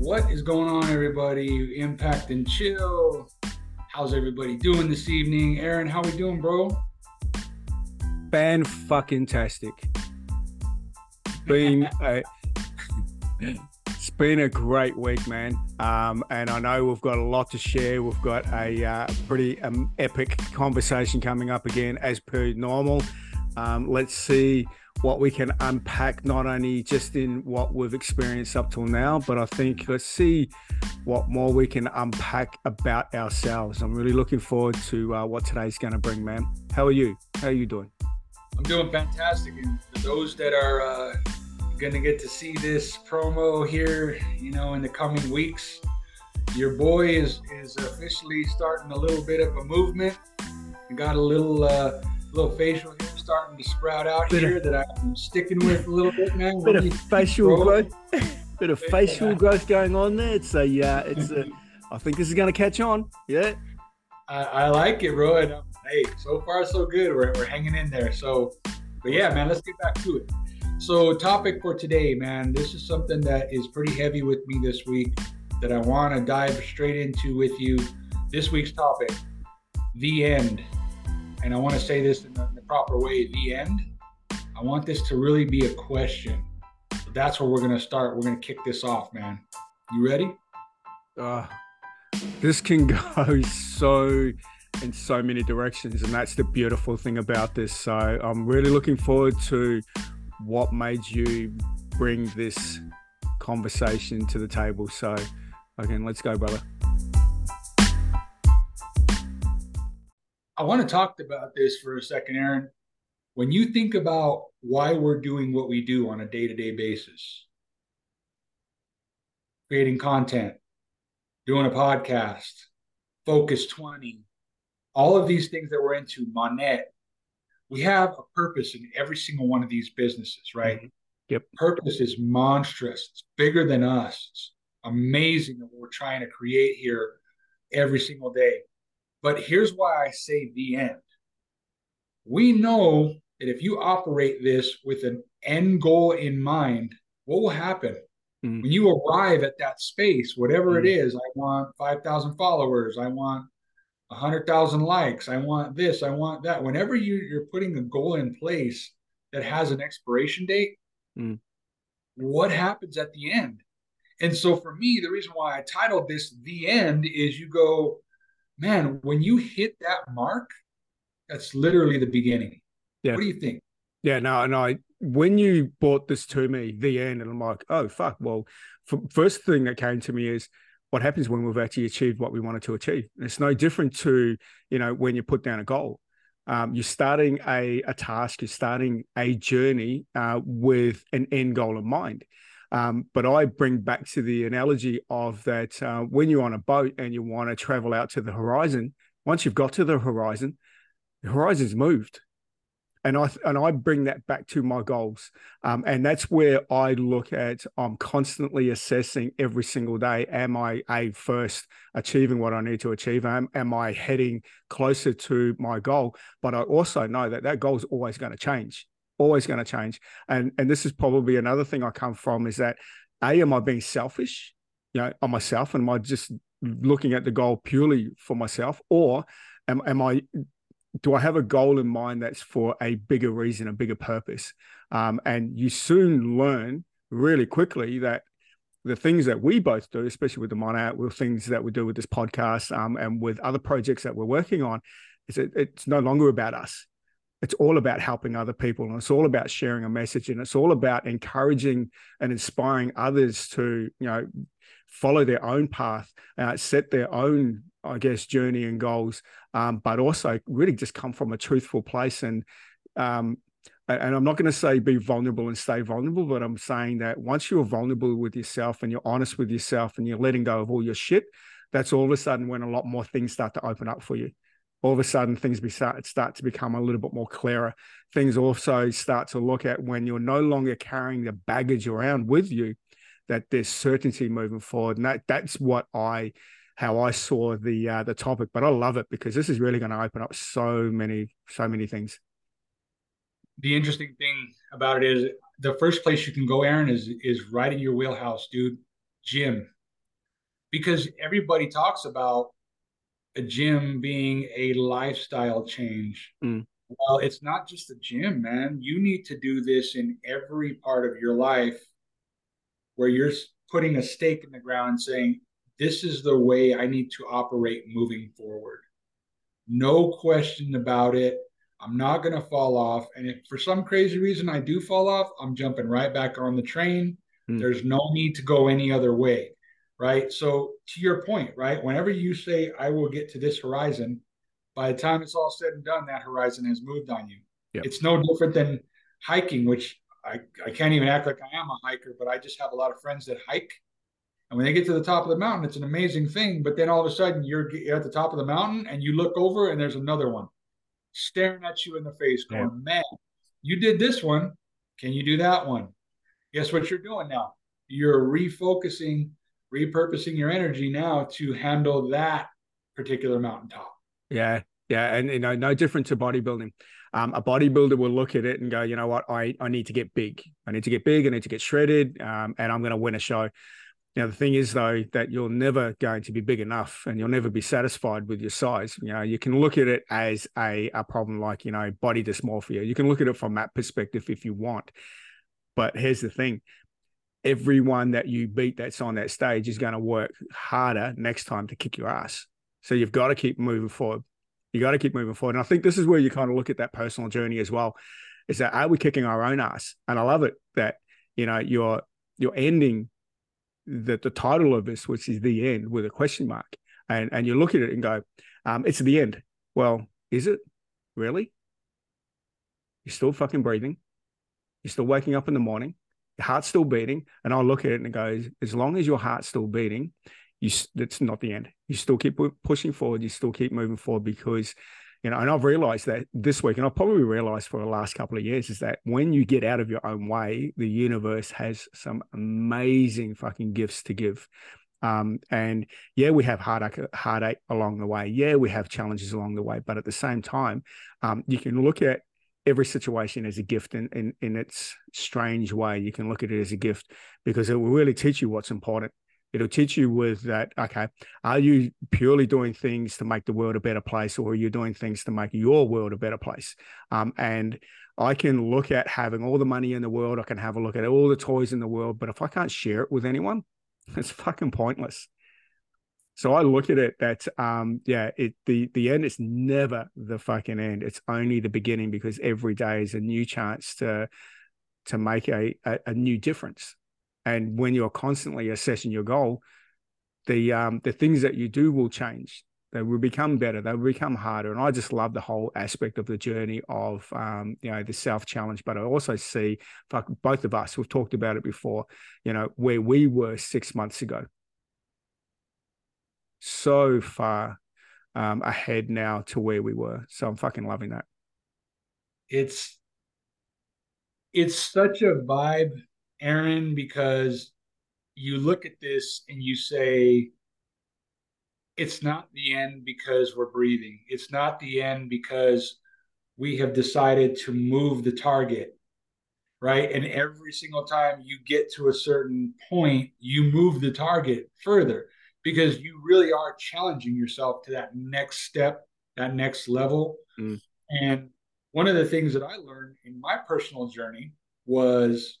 What is going on, everybody? Impact and chill. How's everybody doing this evening? Aaron, how we doing, bro? Fan fucking tastic. Been a it's been a great week, man. Um, and I know we've got a lot to share. We've got a uh, pretty um, epic conversation coming up again, as per normal. Um, let's see what we can unpack, not only just in what we've experienced up till now, but I think let's see what more we can unpack about ourselves. I'm really looking forward to uh, what today's going to bring, man. How are you? How are you doing? I'm doing fantastic. And for those that are uh, going to get to see this promo here, you know, in the coming weeks, your boy is, is officially starting a little bit of a movement. got a little uh, little facial hair starting to sprout out bit here of, that I'm sticking with a little bit, man. Bit of facial growth, bit of facial growth going on there. It's a, uh, it's a. I think this is going to catch on. Yeah. I, I like it, bro. And, um, hey, so far so good. We're, we're hanging in there. So, but yeah, man, let's get back to it. So, topic for today, man. This is something that is pretty heavy with me this week that I want to dive straight into with you. This week's topic: the end and I want to say this in the, in the proper way, at the end, I want this to really be a question. That's where we're going to start. We're going to kick this off, man. You ready? Uh, this can go so in so many directions, and that's the beautiful thing about this. So I'm really looking forward to what made you bring this conversation to the table. So, again, let's go, brother. I want to talk about this for a second, Aaron. When you think about why we're doing what we do on a day to day basis, creating content, doing a podcast, Focus 20, all of these things that we're into, Monet, we have a purpose in every single one of these businesses, right? Mm-hmm. Yep. Purpose is monstrous. It's bigger than us. It's amazing that we're trying to create here every single day. But here's why I say the end. We know that if you operate this with an end goal in mind, what will happen? Mm. When you arrive at that space, whatever mm. it is, I want 5,000 followers, I want 100,000 likes, I want this, I want that. Whenever you, you're putting a goal in place that has an expiration date, mm. what happens at the end? And so for me, the reason why I titled this The End is you go, man, when you hit that mark, that's literally the beginning. Yeah. What do you think? Yeah, no, and no. I when you brought this to me, the end, and I'm like, oh fuck. Well, first thing that came to me is what happens when we've actually achieved what we wanted to achieve. And it's no different to you know when you put down a goal. Um, you're starting a, a task, you're starting a journey uh, with an end goal in mind. Um, but I bring back to the analogy of that uh, when you're on a boat and you want to travel out to the horizon, once you've got to the horizon, the horizon's moved. And I and I bring that back to my goals, um, and that's where I look at. I'm constantly assessing every single day. Am I a first achieving what I need to achieve? Am, am I heading closer to my goal? But I also know that that goal is always going to change always going to change. And and this is probably another thing I come from is that a am I being selfish, you know, on myself, and am I just looking at the goal purely for myself, or am am I do I have a goal in mind that's for a bigger reason, a bigger purpose? Um, and you soon learn really quickly that the things that we both do, especially with the Monout, with things that we do with this podcast um, and with other projects that we're working on, is that it's no longer about us it's all about helping other people and it's all about sharing a message and it's all about encouraging and inspiring others to you know follow their own path uh, set their own i guess journey and goals um, but also really just come from a truthful place. And um, and I'm not going to say be vulnerable and stay vulnerable, but I'm saying that once you're vulnerable with yourself and you're honest with yourself and you're letting go of all your shit, that's all of a sudden when a lot more things start to open up for you all of a sudden things be start, start to become a little bit more clearer. Things also start to look at when you're no longer carrying the baggage around with you, that there's certainty moving forward. And that that's what I how I saw the uh, the topic. But I love it because this is really going to open up so many, so many things. The interesting thing about it is the first place you can go, Aaron, is is right in your wheelhouse, dude. Gym. because everybody talks about a gym being a lifestyle change. Mm. Well, it's not just a gym, man. You need to do this in every part of your life where you're putting a stake in the ground and saying, this is the way I need to operate moving forward. No question about it. I'm not going to fall off. And if for some crazy reason I do fall off, I'm jumping right back on the train. Mm. There's no need to go any other way. Right. So, to your point, right, whenever you say, I will get to this horizon, by the time it's all said and done, that horizon has moved on you. Yep. It's no different than hiking, which I, I can't even act like I am a hiker, but I just have a lot of friends that hike. And when they get to the top of the mountain, it's an amazing thing. But then all of a sudden, you're, you're at the top of the mountain and you look over and there's another one staring at you in the face, going, yeah. Man, you did this one. Can you do that one? Guess what you're doing now? You're refocusing, repurposing your energy now to handle that particular mountaintop. Yeah. Yeah. And, you know, no different to bodybuilding. Um, a bodybuilder will look at it and go, you know what, I, I need to get big. I need to get big. I need to get shredded. Um, and I'm going to win a show. Now the thing is though that you're never going to be big enough and you'll never be satisfied with your size. You know, you can look at it as a, a problem like, you know, body dysmorphia. You can look at it from that perspective if you want. But here's the thing. Everyone that you beat that's on that stage is going to work harder next time to kick your ass. So you've got to keep moving forward. You got to keep moving forward. And I think this is where you kind of look at that personal journey as well. Is that are we kicking our own ass? And I love it that, you know, you're you're ending the, the title of this, which is the end with a question mark. And, and you look at it and go, um, it's the end. Well, is it really? You're still fucking breathing. You're still waking up in the morning. Heart's still beating. And I'll look at it and it goes, as long as your heart's still beating, you, it's not the end. You still keep pushing forward. You still keep moving forward because you know, and I've realized that this week, and I've probably realized for the last couple of years, is that when you get out of your own way, the universe has some amazing fucking gifts to give. Um, and yeah, we have heartache, heartache along the way. Yeah, we have challenges along the way, but at the same time, um, you can look at every situation as a gift in, in in its strange way. You can look at it as a gift because it will really teach you what's important. It'll teach you with that okay are you purely doing things to make the world a better place or are you doing things to make your world a better place? Um, and i can look at having all the money in the world. I can have a look at all the toys in the world but if i can't share it with anyone it's fucking pointless so i look at it that um yeah it the the end is never the fucking end it's only the beginning because every day is a new chance to to make a, a, a new difference and when you're constantly assessing your goal, the um, the things that you do will change. They will become better. They will become harder. And I just love the whole aspect of the journey of um, you know the self challenge. But I also see, fuck, both of us. We've talked about it before. You know where we were six months ago. So far um, ahead now to where we were. So I'm fucking loving that. It's it's such a vibe Aaron, because you look at this and you say, it's not the end because we're breathing. It's not the end because we have decided to move the target, right? And every single time you get to a certain point, you move the target further because you really are challenging yourself to that next step, that next level. Mm. And one of the things that I learned in my personal journey was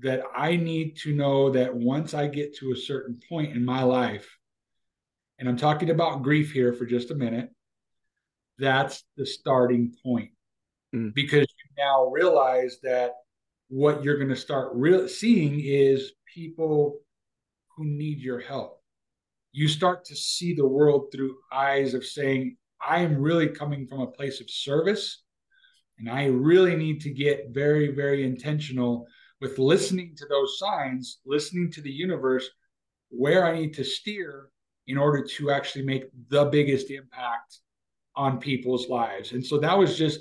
that I need to know that once I get to a certain point in my life, and I'm talking about grief here for just a minute, that's the starting point. Mm. Because you now realize that what you're going to start re- seeing is people who need your help. You start to see the world through eyes of saying, I am really coming from a place of service. And I really need to get very, very intentional with listening to those signs, listening to the universe, where I need to steer in order to actually make the biggest impact on people's lives. And so that was just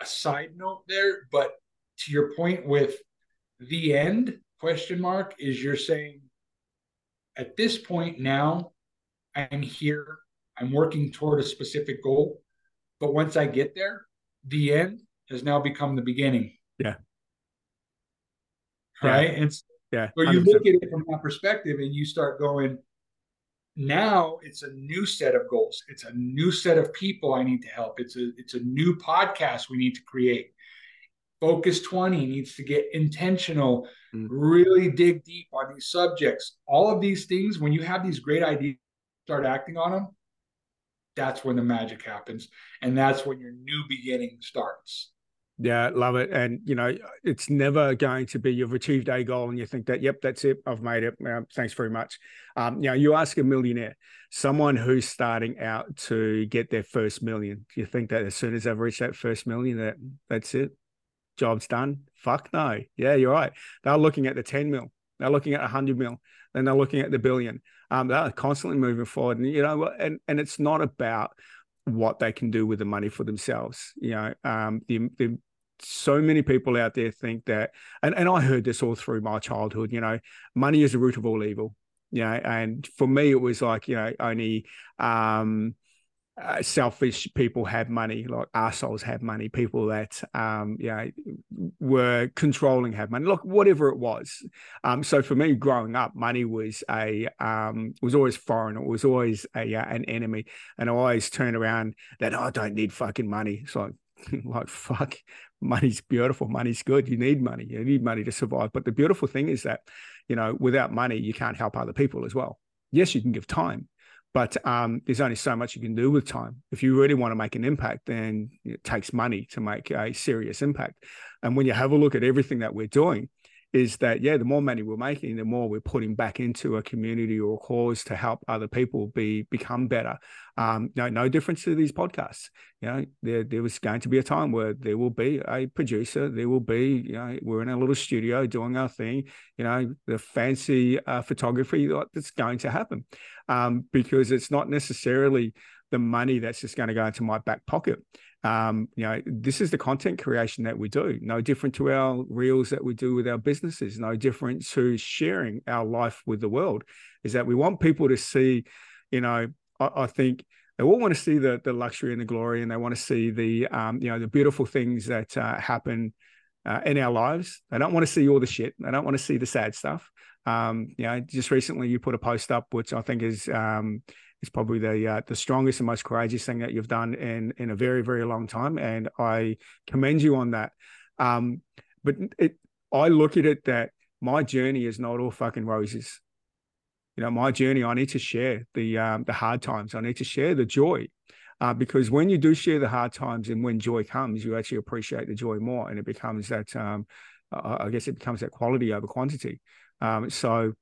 a side note there. But to your point with the end question mark is you're saying at this point now I'm here, I'm working toward a specific goal. But once I get there, the end has now become the beginning. Yeah right? And so, yeah, you look at it from that perspective and you start going, now it's a new set of goals. It's a new set of people I need to help. It's a it's a new podcast we need to create. Focus 20 needs to get intentional, mm. really dig deep on these subjects. All of these things, when you have these great ideas, start acting on them, that's when the magic happens. And that's when your new beginning starts. Yeah, love it. And you know, it's never going to be you've achieved a goal and you think that, yep, that's it, I've made it. Uh, thanks very much. Um, you know, you ask a millionaire, someone who's starting out to get their first million. Do you think that as soon as they've reached that first million, that that's it? Job's done? Fuck no. Yeah, you're right. They're looking at the 10 mil, they're looking at 100 mil, then they're looking at the billion. Um, they're constantly moving forward. And you know, and and it's not about what they can do with the money for themselves. You know, um, the, the so many people out there think that, and, and I heard this all through my childhood, you know, money is the root of all evil. You know, and for me, it was like, you know, only um, uh, selfish people have money, like assholes have money, people that, um, you know, were controlling have money, look, whatever it was. Um, so for me, growing up, money was a, um, was always foreign. It was always a, uh, an enemy. And I always turn around that, oh, I don't need fucking money. It's like, like fuck money's beautiful money's good you need money you need money to survive but the beautiful thing is that you know without money you can't help other people as well yes you can give time but um, there's only so much you can do with time. If you really want to make an impact then it takes money to make a serious impact. And when you have a look at everything that we're doing is that yeah the more money we're making the more we're putting back into a community or a cause to help other people be become better. Um no no difference to these podcasts. You know there there was going to be a time where there will be a producer there will be you know we're in a little studio doing our thing you know the fancy uh, photography that's going to happen. Um because it's not necessarily the money that's just going to go into my back pocket um, you know, this is the content creation that we do. No different to our reels that we do with our businesses. No different to sharing our life with the world. Is that we want people to see, you know, I, I think they all want to see the the luxury and the glory, and they want to see the um, you know the beautiful things that uh, happen uh, in our lives. They don't want to see all the shit. They don't want to see the sad stuff. Um, you know, just recently you put a post up, which I think is um, is probably the uh, the strongest and most courageous thing that you've done in in a very very long time, and I commend you on that. Um, but it, I look at it that my journey is not all fucking roses. You know, my journey. I need to share the um, the hard times. I need to share the joy. Uh, because when you do share the hard times and when joy comes, you actually appreciate the joy more, and it becomes that. Um, I guess it becomes that quality over quantity. Um, so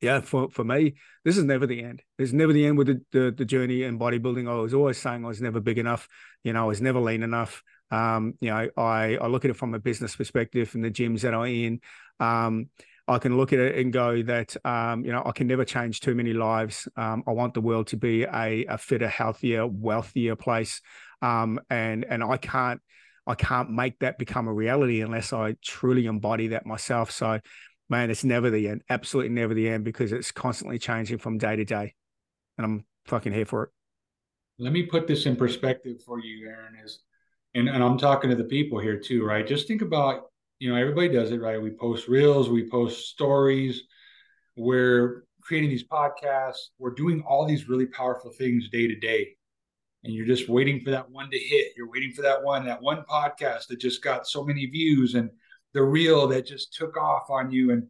yeah, for, for me, this is never the end. There's never the end with the, the, the journey in bodybuilding. I was always saying I was never big enough. You know, I was never lean enough. Um, you know, I, I look at it from a business perspective and the gyms that I'm in. Um, I can look at it and go that, um, you know, I can never change too many lives. Um, I want the world to be a, a fitter, healthier, wealthier place. Um, and, and I can't, I can't make that become a reality unless I truly embody that myself. So man, it's never the end. Absolutely never the end because it's constantly changing from day to day. And I'm fucking here for it. Let me put this in perspective for you, Aaron, is and, and I'm talking to the people here too, right? Just think about, you know, everybody does it, right? We post reels, we post stories, we're creating these podcasts, we're doing all these really powerful things day to day. And you're just waiting for that one to hit. You're waiting for that one, that one podcast that just got so many views and the reel that just took off on you and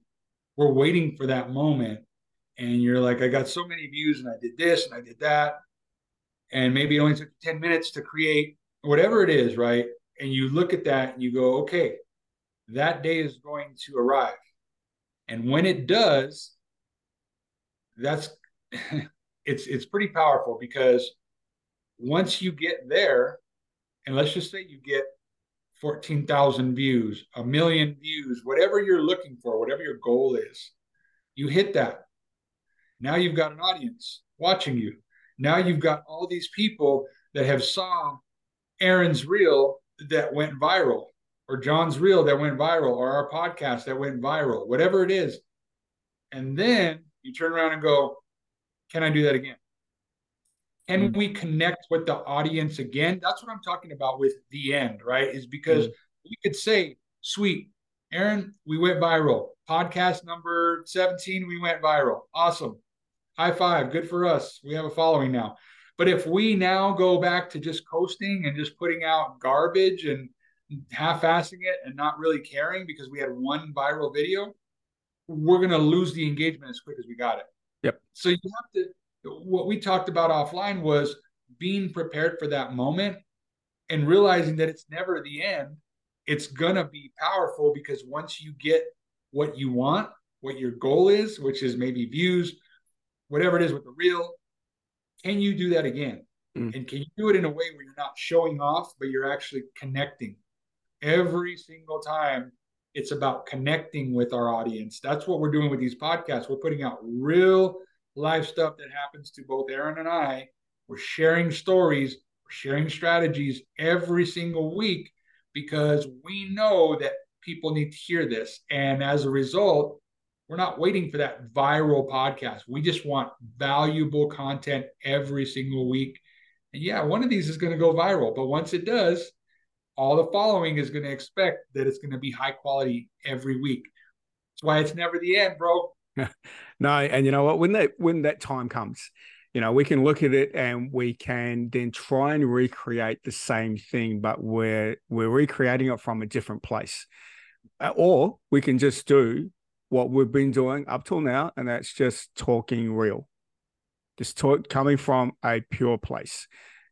we're waiting for that moment. And you're like i got so many views and i did this and i did that. And maybe it only took 10 minutes to create whatever it is right? And you look at that and you go okay that day is going to arrive. And when it does that's it's it's pretty powerful because once you get there and let's just say you get 14,000 views, a million views, whatever you're looking for, whatever your goal is, you hit that. Now you've got an audience watching you. Now you've got all these people that have saw Aaron's reel that went viral or John's reel that went viral or our podcast that went viral, whatever it is. And then you turn around and go, can I do that again? Can mm-hmm. we connect with the audience again? That's what I'm talking about with the end, right? Is because mm-hmm. we could say, sweet, Aaron, we went viral. Podcast number 17, we went viral. Awesome. High five. Good for us. We have a following now. But if we now go back to just coasting and just putting out garbage and half-assing it and not really caring because we had one viral video, we're going to lose the engagement as quick as we got it. Yep. So you have to. What we talked about offline was being prepared for that moment and realizing that it's never the end. It's gonna be powerful because once you get what you want, what your goal is, which is maybe views, whatever it is with the reel, can you do that again? Mm. And can you do it in a way where you're not showing off, but you're actually connecting? Every single time, it's about connecting with our audience. That's what we're doing with these podcasts. We're putting out real life stuff that happens to both Aaron and I. We're sharing stories, we're sharing strategies every single week because we know that people need to hear this. And as a result, we're not waiting for that viral podcast. We just want valuable content every single week. And yeah, one of these is going to go viral, but once it does, all the following is going to expect that it's going to be high quality every week. That's why it's never the end, bro. no, and you know what? When that when that time comes, you know, we can look at it and we can then try and recreate the same thing, but we're we're recreating it from a different place. Uh, or we can just do what we've been doing up till now, and that's just talking real, just talk coming from a pure place.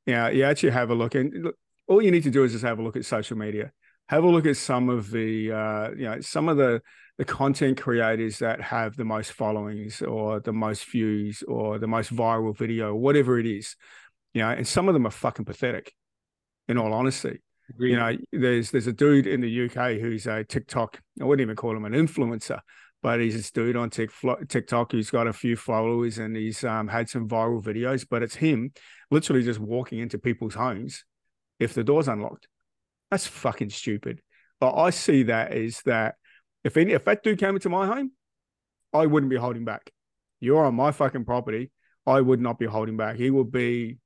You know, you actually have a look, and look, all you need to do is just have a look at social media. Have a look at some of the, uh, you know, some of the the content creators that have the most followings or the most views or the most viral video, whatever it is. You know, and some of them are fucking pathetic. In all honesty, Agreed. you know, there's there's a dude in the UK who's a TikTok. I wouldn't even call him an influencer, but he's this dude on TikTok who's got a few followers and he's um, had some viral videos. But it's him literally just walking into people's homes if the door's unlocked. That's fucking stupid. But I see that as that if any, if that dude came into my home, I wouldn't be holding back. You're on my fucking property. I would not be holding back. He would be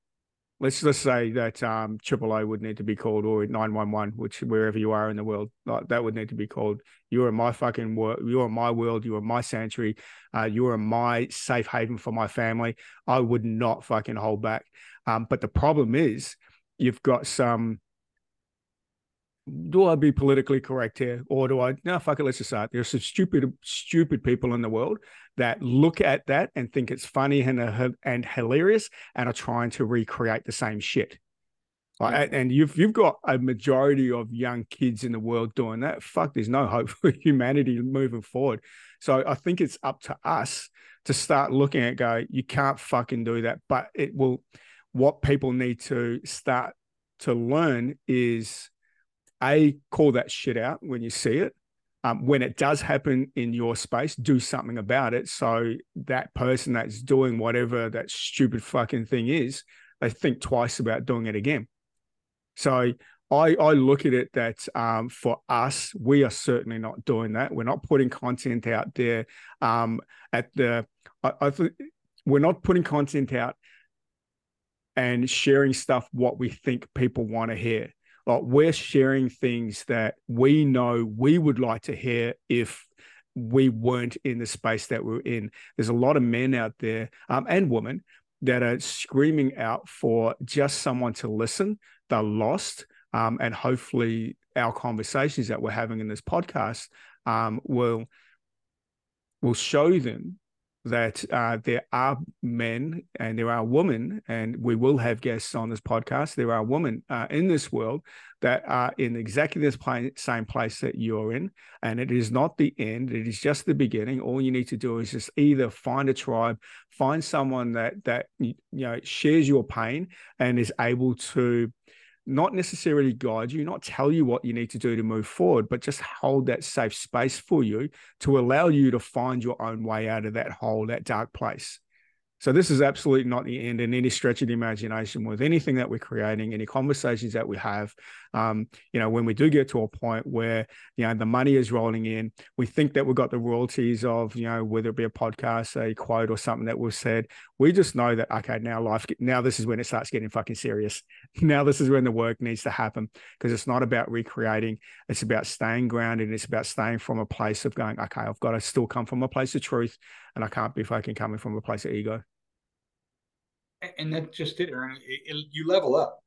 let's just say that um, AAA would need to be called or 911, which wherever you are in the world, like, that would need to be called. You are in my fucking world. You are in my world. You are in my sanctuary. Uh, you are in my safe haven for my family. I would not fucking hold back. Um, but the problem is, you've got some do I be politically correct here, or do I? No, fuck it. Let's just say it. There's some stupid, stupid people in the world that look at that and think it's funny and uh, and hilarious, and are trying to recreate the same shit. Like, and you've you've got a majority of young kids in the world doing that. Fuck, there's no hope for humanity moving forward. So I think it's up to us to start looking at go. You can't fucking do that, but it will. What people need to start to learn is a call that shit out when you see it. Um, when it does happen in your space, do something about it. So that person that's doing whatever that stupid fucking thing is, they think twice about doing it again. So I, I look at it that um, for us, we are certainly not doing that. We're not putting content out there um, at the. I, I we're not putting content out and sharing stuff what we think people want to hear like we're sharing things that we know we would like to hear if we weren't in the space that we're in. There's a lot of men out there um, and women that are screaming out for just someone to listen. They're lost. Um, and hopefully, our conversations that we're having in this podcast um, will will show them that uh, there are men and there are women, and we will have guests on this podcast. There are women uh, in this world that are in exactly the same place that you're in, and it is not the end. It is just the beginning. All you need to do is just either find a tribe, find someone that that you know shares your pain and is able to not necessarily guide you, not tell you what you need to do to move forward, but just hold that safe space for you to allow you to find your own way out of that hole, that dark place. So this is absolutely not the end in any stretch of the imagination with anything that we're creating, any conversations that we have. Um, you know, when we do get to a point where you know the money is rolling in, we think that we've got the royalties of you know whether it be a podcast, a quote, or something that was said. We just know that okay, now life, now this is when it starts getting fucking serious. Now this is when the work needs to happen because it's not about recreating. It's about staying grounded. It's about staying from a place of going, okay, I've got to still come from a place of truth, and I can't be fucking coming from a place of ego. And that's just it, Aaron. It, it, you level up.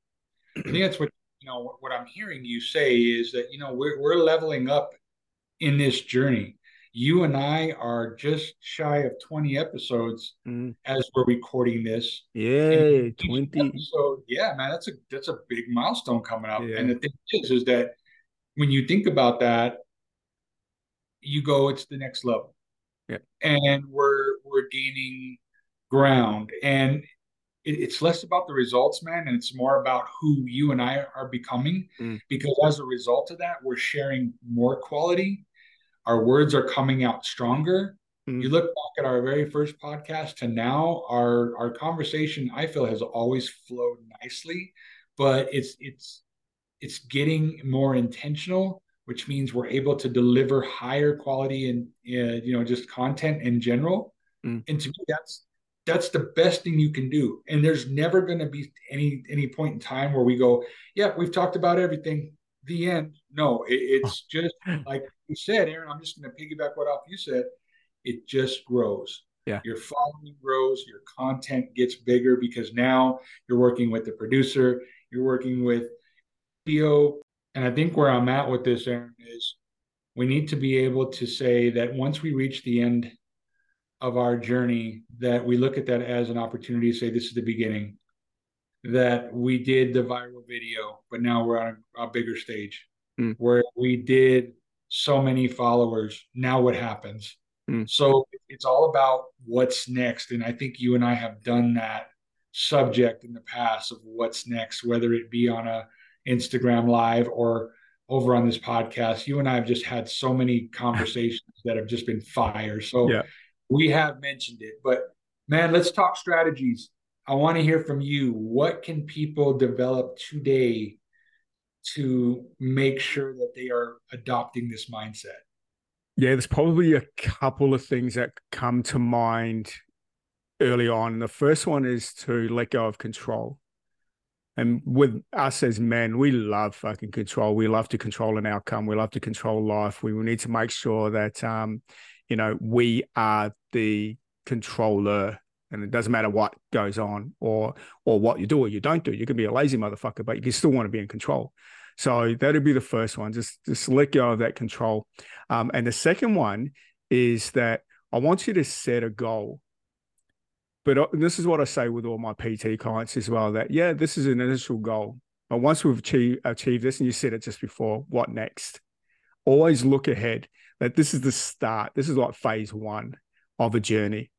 I think that's what you know. What I'm hearing you say is that you know we're we're leveling up in this journey. You and I are just shy of 20 episodes mm. as we're recording this. Yeah, 20. So yeah, man, that's a that's a big milestone coming up. Yeah. And the thing is, is that when you think about that, you go, it's the next level. Yeah. And we're we're gaining ground. And it, it's less about the results, man, and it's more about who you and I are becoming. Mm. Because as a result of that, we're sharing more quality. Our words are coming out stronger. Mm. You look back at our very first podcast to now, our our conversation, I feel, has always flowed nicely, but it's it's it's getting more intentional which means we're able to deliver higher quality and uh, you know just content in general mm. and to me that's that's the best thing you can do. And there's never going to be any any point in time where we go yeah we've talked about everything. The end. No it, it's just like you said aaron i'm just going to piggyback what off you said. It just grows. Yeah. Your following grows your content gets bigger because now you're working with the producer you're working with theo and i think where i'm at with this aaron is we need to be able to say that once we reach the end of our journey that we look at that as an opportunity to say this is the beginning. That we did the viral video but now we're on a, a bigger stage. Mm. where we did so many followers now what happens? Mm. so it's all about what's next and i think you and i have done that subject in the past of what's next whether it be on a instagram live or over on this podcast. You and i have just had so many conversations that have just been fire. So yeah we have mentioned it, but man, let's talk strategies. I want to hear from you. What can people develop today to make sure that they are adopting this mindset? Yeah, there's probably a couple of things that come to mind early on. The first one is to let go of control. And with us as men, we love fucking control. We love to control an outcome. We love to control life. We need to make sure that um, you know, we are the controller and it doesn't matter what goes on or or what you do or you don't do. You can be a lazy motherfucker, but you still want to be in control. So that'd be the first one. Just just let go of that control. Um, and the second one is that I want you to set a goal. But uh, this is what I say with all my PT clients as well. That yeah, this is an initial goal, but once we've achieved, achieved this, and you said it just before, what next? Always look ahead that this is the start. This is like phase one of a journey.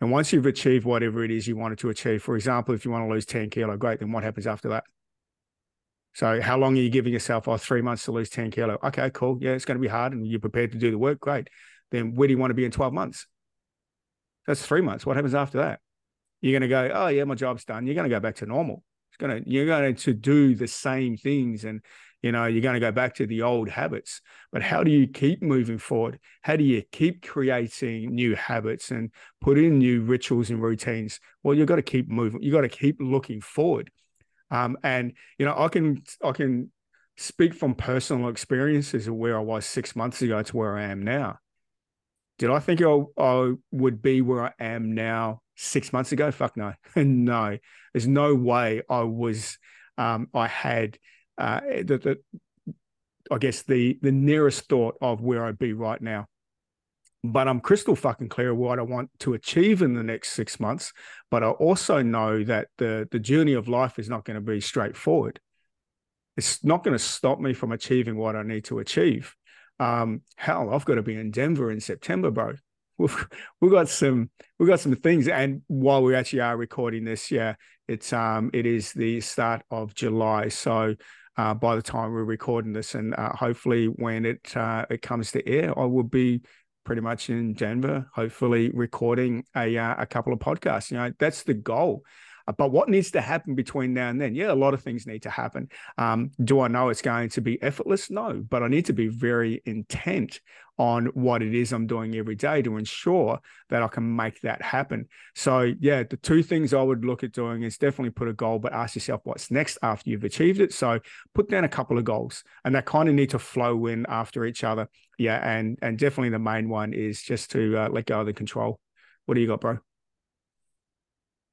And once you've achieved whatever it is you wanted to achieve, for example, if you want to lose 10 kilo, great, then what happens after that? So how long are you giving yourself? Oh, three months to lose 10 kilo. Okay, cool. Yeah, it's going to be hard and you're prepared to do the work. Great. Then where do you want to be in 12 months? That's three months. What happens after that? You're going to go, oh yeah, my job's done. You're going to go back to normal. It's going to, you're going to do the same things and you know you're going to go back to the old habits but how do you keep moving forward? How do you keep creating new habits and put in new rituals and routines? Well you've got to keep moving you've got to keep looking forward. Um, and you know i can i can speak from personal experiences of where i was six months ago to where i am now. Did i think i, I would be where i am now six months ago? Fuck no. No. There's no way i was um, i had uh, the, the I guess the the nearest thought of where I'd be right now. But I'm crystal fucking clear what I want to achieve in the next six months. But I also know that the the journey of life is not going to be straightforward. It's not going to stop me from achieving what I need to achieve. Um, hell, I've got to be in Denver in September, bro. We've we've got some we've got some things, and while we actually are recording this, yeah, it's um it is the start of July, so uh, by the time we're recording this, and uh, hopefully when it uh, it comes to air, I will be pretty much in Denver, hopefully recording a uh, a couple of podcasts. You know, that's the goal. Uh, but what needs to happen between now and then? Yeah, a lot of things need to happen. Um, do I know it's going to be effortless? No, but I need to be very intent on what it is I'm doing every day to ensure that I can make that happen. So, yeah, the two things I would look at doing is definitely put a goal, but ask yourself what's next after you've achieved it. So, put down a couple of goals, and that kind of need to flow in after each other. Yeah, and and definitely the main one is just to uh, let go of the control. What do you got, bro?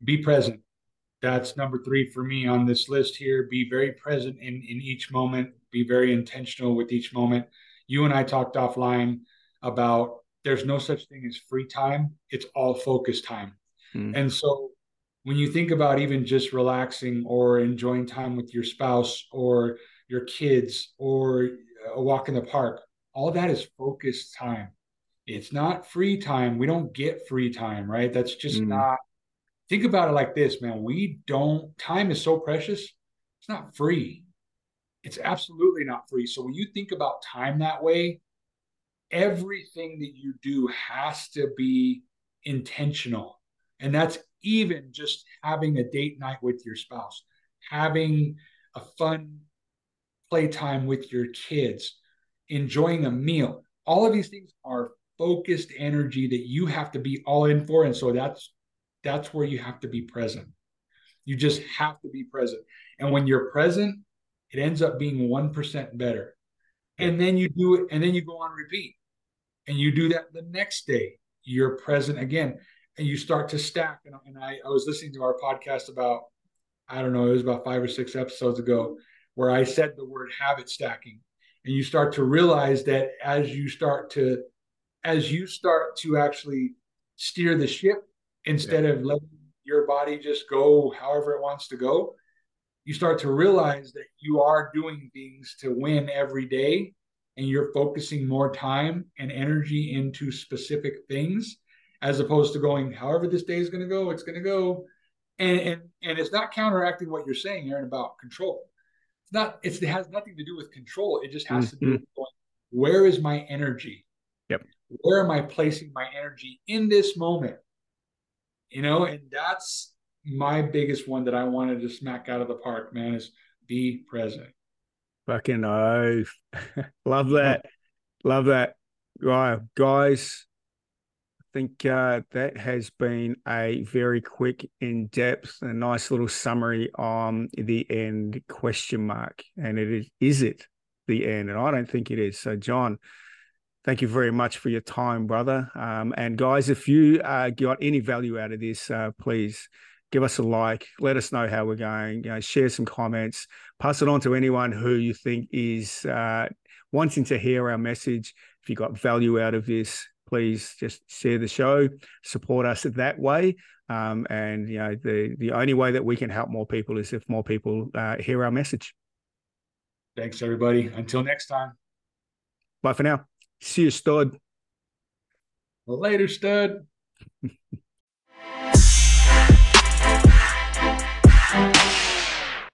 Be present that's number three for me on this list here. Be very present in, in each moment, be very intentional with each moment. You and I talked offline about there's no such thing as free time, it's all focus time. Mm. And so when you think about even just relaxing or enjoying time with your spouse or your kids or a walk in the park, all that is focused time. It's not free time. We don't get free time, right? That's just mm. not. Think about it like this, man. We don't, time is so precious. It's not free. It's absolutely not free. So when you think about time that way, everything that you do has to be intentional. And that's even just having a date night with your spouse, having a fun playtime with your kids, enjoying a meal. All of these things are focused energy that you have to be all in for. And so that's that's where you have to be present. You just have to be present. And when you're present, it ends up being 1% better. And then you do it, and then you go on repeat. And you do that the next day. You're present again. And you start to stack. And, and I, I was listening to our podcast about, I don't know, it was about five or six episodes ago, where I said the word habit stacking. And you start to realize that as you start to as you start to actually steer the ship instead yeah. of letting your body just go however it wants to go, you start to realize that you are doing things to win every day and you're focusing more time and energy into specific things as opposed to going however this day is going to go it's going to go and and and it's not counteracting what you're saying aaron about control it's not it's, it has nothing to do with control it just has mm-hmm. to do mm-hmm. with going, where is my energy yep where am I placing my energy in this moment? You know, and that's my biggest one that I wanted to smack out of the park, man, is be present. Fucking oath. Love that. Love that. Right, guys. I think uh, that has been a very quick, in depth, a nice little summary on the end question mark. And it is, is it the end? And I don't think it is. So, John, Thank you very much for your time, brother. Um, and guys, if you uh, got any value out of this, uh, please give us a like. Let us know how we're going. You know, share some comments. Pass it on to anyone who you think is uh, wanting to hear our message. If you got value out of this, please just share the show. Support us that way. Um, and you know, the the only way that we can help more people is if more people uh, hear our message. Thanks, everybody. Until next time. Bye for now. See you, stud. Later, stud.